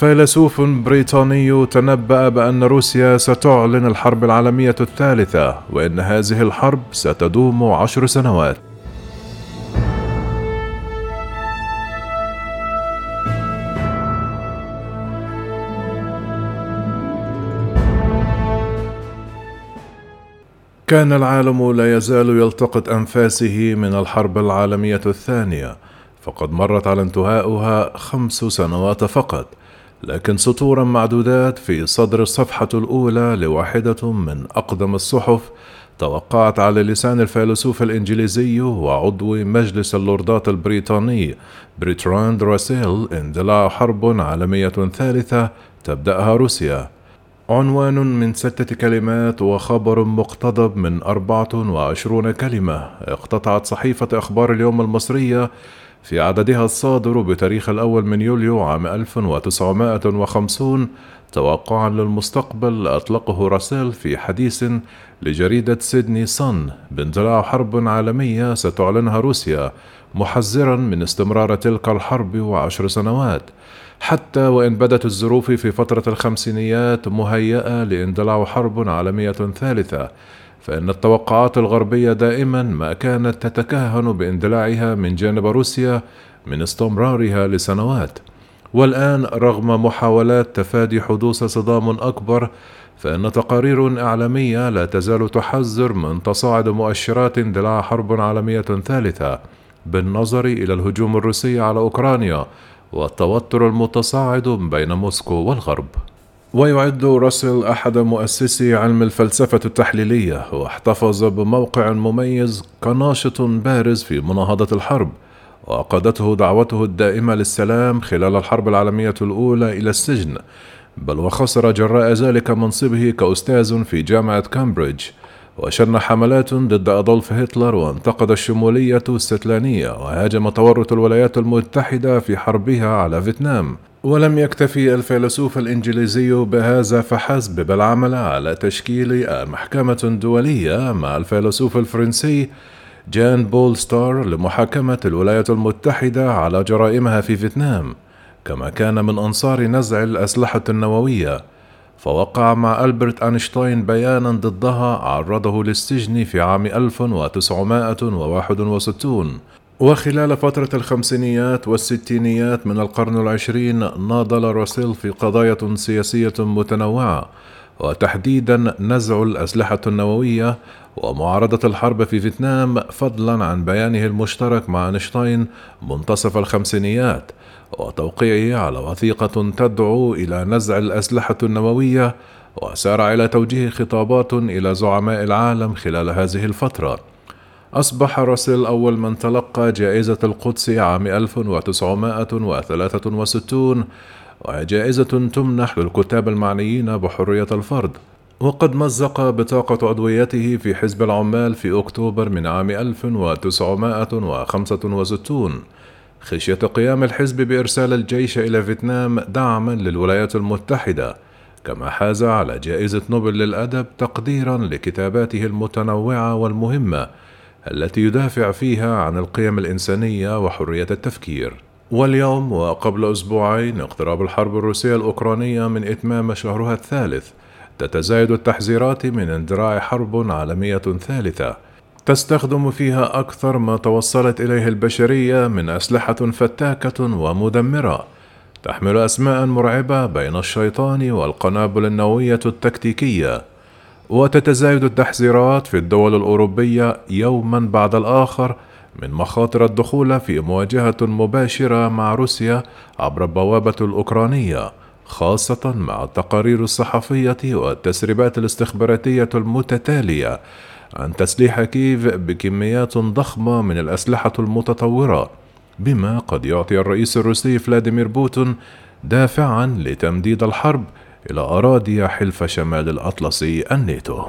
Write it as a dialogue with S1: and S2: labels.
S1: فيلسوف بريطاني تنبأ بأن روسيا ستعلن الحرب العالمية الثالثة وأن هذه الحرب ستدوم عشر سنوات. كان العالم لا يزال يلتقط أنفاسه من الحرب العالمية الثانية فقد مرت على انتهائها خمس سنوات فقط. لكن سطورا معدودات في صدر الصفحة الأولى لواحدة من أقدم الصحف توقعت على لسان الفيلسوف الإنجليزي وعضو مجلس اللوردات البريطاني بريتراند راسيل اندلاع حرب عالمية ثالثة تبدأها روسيا. عنوان من ستة كلمات وخبر مقتضب من أربعة وعشرون كلمة. اقتطعت صحيفة أخبار اليوم المصرية في عددها الصادر بتاريخ الأول من يوليو عام 1950 توقعا للمستقبل أطلقه راسيل في حديث لجريدة سيدني صن باندلاع حرب عالمية ستعلنها روسيا محذرا من استمرار تلك الحرب وعشر سنوات. حتى وإن بدت الظروف في فترة الخمسينيات مهيئة لإندلاع حرب عالمية ثالثة. فإن التوقعات الغربية دائما ما كانت تتكهن باندلاعها من جانب روسيا من استمرارها لسنوات. والآن رغم محاولات تفادي حدوث صدام أكبر فإن تقارير إعلامية لا تزال تحذر من تصاعد مؤشرات اندلاع حرب عالمية ثالثة بالنظر إلى الهجوم الروسي على أوكرانيا والتوتر المتصاعد بين موسكو والغرب. ويعد راسل أحد مؤسسي علم الفلسفة التحليلية واحتفظ بموقع مميز كناشط بارز في مناهضة الحرب وقادته دعوته الدائمة للسلام خلال الحرب العالمية الأولى إلى السجن بل وخسر جراء ذلك منصبه كأستاذ في جامعة كامبريدج. وشن حملات ضد أدولف هتلر وانتقد الشمولية الستلانية وهاجم تورط الولايات المتحدة في حربها على فيتنام. ولم يكتفي الفيلسوف الإنجليزي بهذا فحسب بل عمل على تشكيل محكمة دولية مع الفيلسوف الفرنسي جان بول ستار لمحاكمة الولايات المتحدة على جرائمها في فيتنام كما كان من أنصار نزع الأسلحة النووية. فوقع مع ألبرت أينشتاين بيانا ضدها عرضه للسجن في عام 1961 وخلال فترة الخمسينيات والستينيات من القرن العشرين ناضل راسيل في قضايا سياسية متنوعة وتحديدا نزع الأسلحة النووية ومعارضة الحرب في فيتنام فضلا عن بيانه المشترك مع أينشتاين منتصف الخمسينيات وتوقيعه على وثيقة تدعو إلى نزع الأسلحة النووية وسارع إلى توجيه خطابات إلى زعماء العالم خلال هذه الفترة. أصبح راسل أول من تلقى جائزة القدس عام 1963 وجائزة تمنح للكتاب المعنيين بحرية الفرد. وقد مزق بطاقة عضويته في حزب العمال في أكتوبر من عام 1965 خشية قيام الحزب بإرسال الجيش إلى فيتنام دعما للولايات المتحدة كما حاز على جائزة نوبل للأدب تقديرا لكتاباته المتنوعة والمهمة التي يدافع فيها عن القيم الإنسانية وحرية التفكير. واليوم وقبل أسبوعين اقتراب الحرب الروسية الأوكرانية من إتمام شهرها الثالث تتزايد التحذيرات من اندراع حرب عالمية ثالثة. تستخدم فيها أكثر ما توصلت إليه البشرية من أسلحة فتاكة ومدمرة. تحمل أسماء مرعبة بين الشيطان والقنابل النووية التكتيكية. وتتزايد التحذيرات في الدول الأوروبية يوما بعد الآخر من مخاطر الدخول في مواجهة مباشرة مع روسيا عبر البوابة الأوكرانية. خاصة مع التقارير الصحفية والتسريبات الاستخباراتية المتتالية عن تسليح كييف بكميات ضخمة من الأسلحة المتطورة بما قد يعطي الرئيس الروسي فلاديمير بوتين دافعا لتمديد الحرب إلى أراضي حلف شمال الأطلسي الناتو.